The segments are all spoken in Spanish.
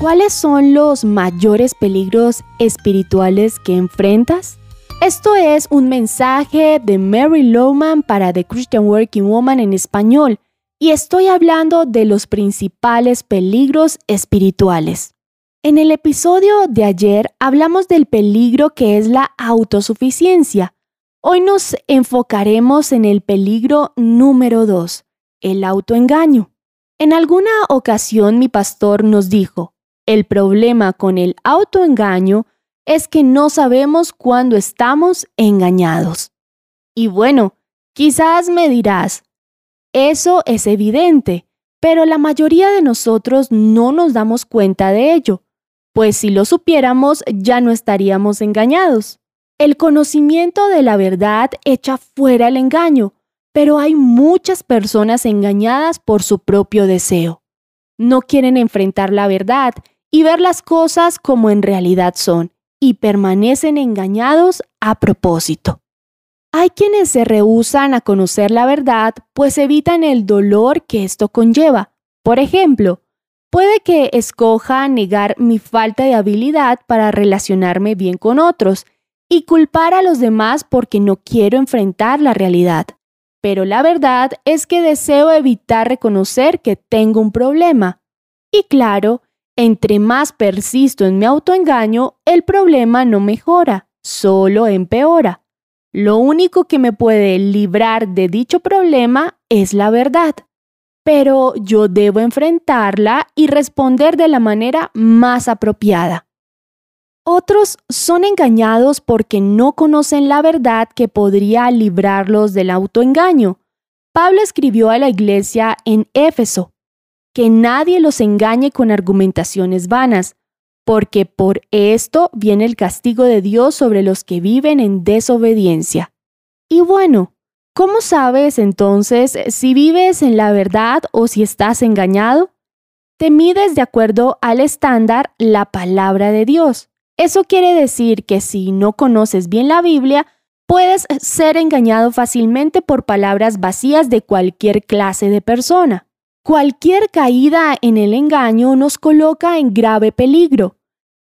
¿Cuáles son los mayores peligros espirituales que enfrentas? Esto es un mensaje de Mary Lowman para The Christian Working Woman en español y estoy hablando de los principales peligros espirituales. En el episodio de ayer hablamos del peligro que es la autosuficiencia. Hoy nos enfocaremos en el peligro número 2, el autoengaño. En alguna ocasión mi pastor nos dijo, el problema con el autoengaño es que no sabemos cuándo estamos engañados. Y bueno, quizás me dirás, eso es evidente, pero la mayoría de nosotros no nos damos cuenta de ello pues si lo supiéramos ya no estaríamos engañados. El conocimiento de la verdad echa fuera el engaño, pero hay muchas personas engañadas por su propio deseo. No quieren enfrentar la verdad y ver las cosas como en realidad son, y permanecen engañados a propósito. Hay quienes se rehúsan a conocer la verdad, pues evitan el dolor que esto conlleva. Por ejemplo, Puede que escoja negar mi falta de habilidad para relacionarme bien con otros y culpar a los demás porque no quiero enfrentar la realidad. Pero la verdad es que deseo evitar reconocer que tengo un problema. Y claro, entre más persisto en mi autoengaño, el problema no mejora, solo empeora. Lo único que me puede librar de dicho problema es la verdad pero yo debo enfrentarla y responder de la manera más apropiada. Otros son engañados porque no conocen la verdad que podría librarlos del autoengaño. Pablo escribió a la iglesia en Éfeso, que nadie los engañe con argumentaciones vanas, porque por esto viene el castigo de Dios sobre los que viven en desobediencia. Y bueno, ¿Cómo sabes entonces si vives en la verdad o si estás engañado? Te mides de acuerdo al estándar la palabra de Dios. Eso quiere decir que si no conoces bien la Biblia, puedes ser engañado fácilmente por palabras vacías de cualquier clase de persona. Cualquier caída en el engaño nos coloca en grave peligro.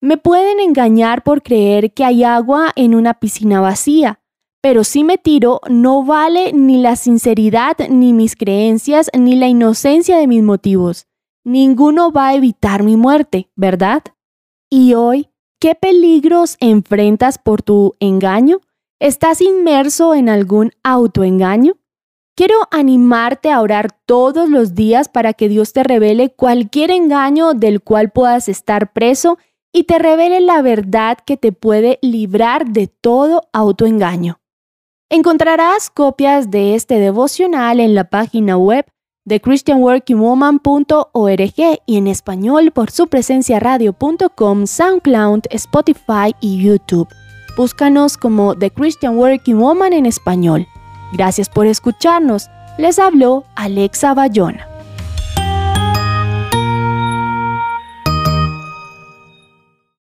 Me pueden engañar por creer que hay agua en una piscina vacía, pero si me tiro, no vale ni la sinceridad, ni mis creencias, ni la inocencia de mis motivos. Ninguno va a evitar mi muerte, ¿verdad? Y hoy, ¿qué peligros enfrentas por tu engaño? ¿Estás inmerso en algún autoengaño? Quiero animarte a orar todos los días para que Dios te revele cualquier engaño del cual puedas estar preso y te revele la verdad que te puede librar de todo autoengaño. Encontrarás copias de este devocional en la página web de christianworkingwoman.org y en español por su presencia radio.com, SoundCloud, Spotify y YouTube. Búscanos como The Christian Working Woman en español. Gracias por escucharnos. Les habló Alexa Bayona.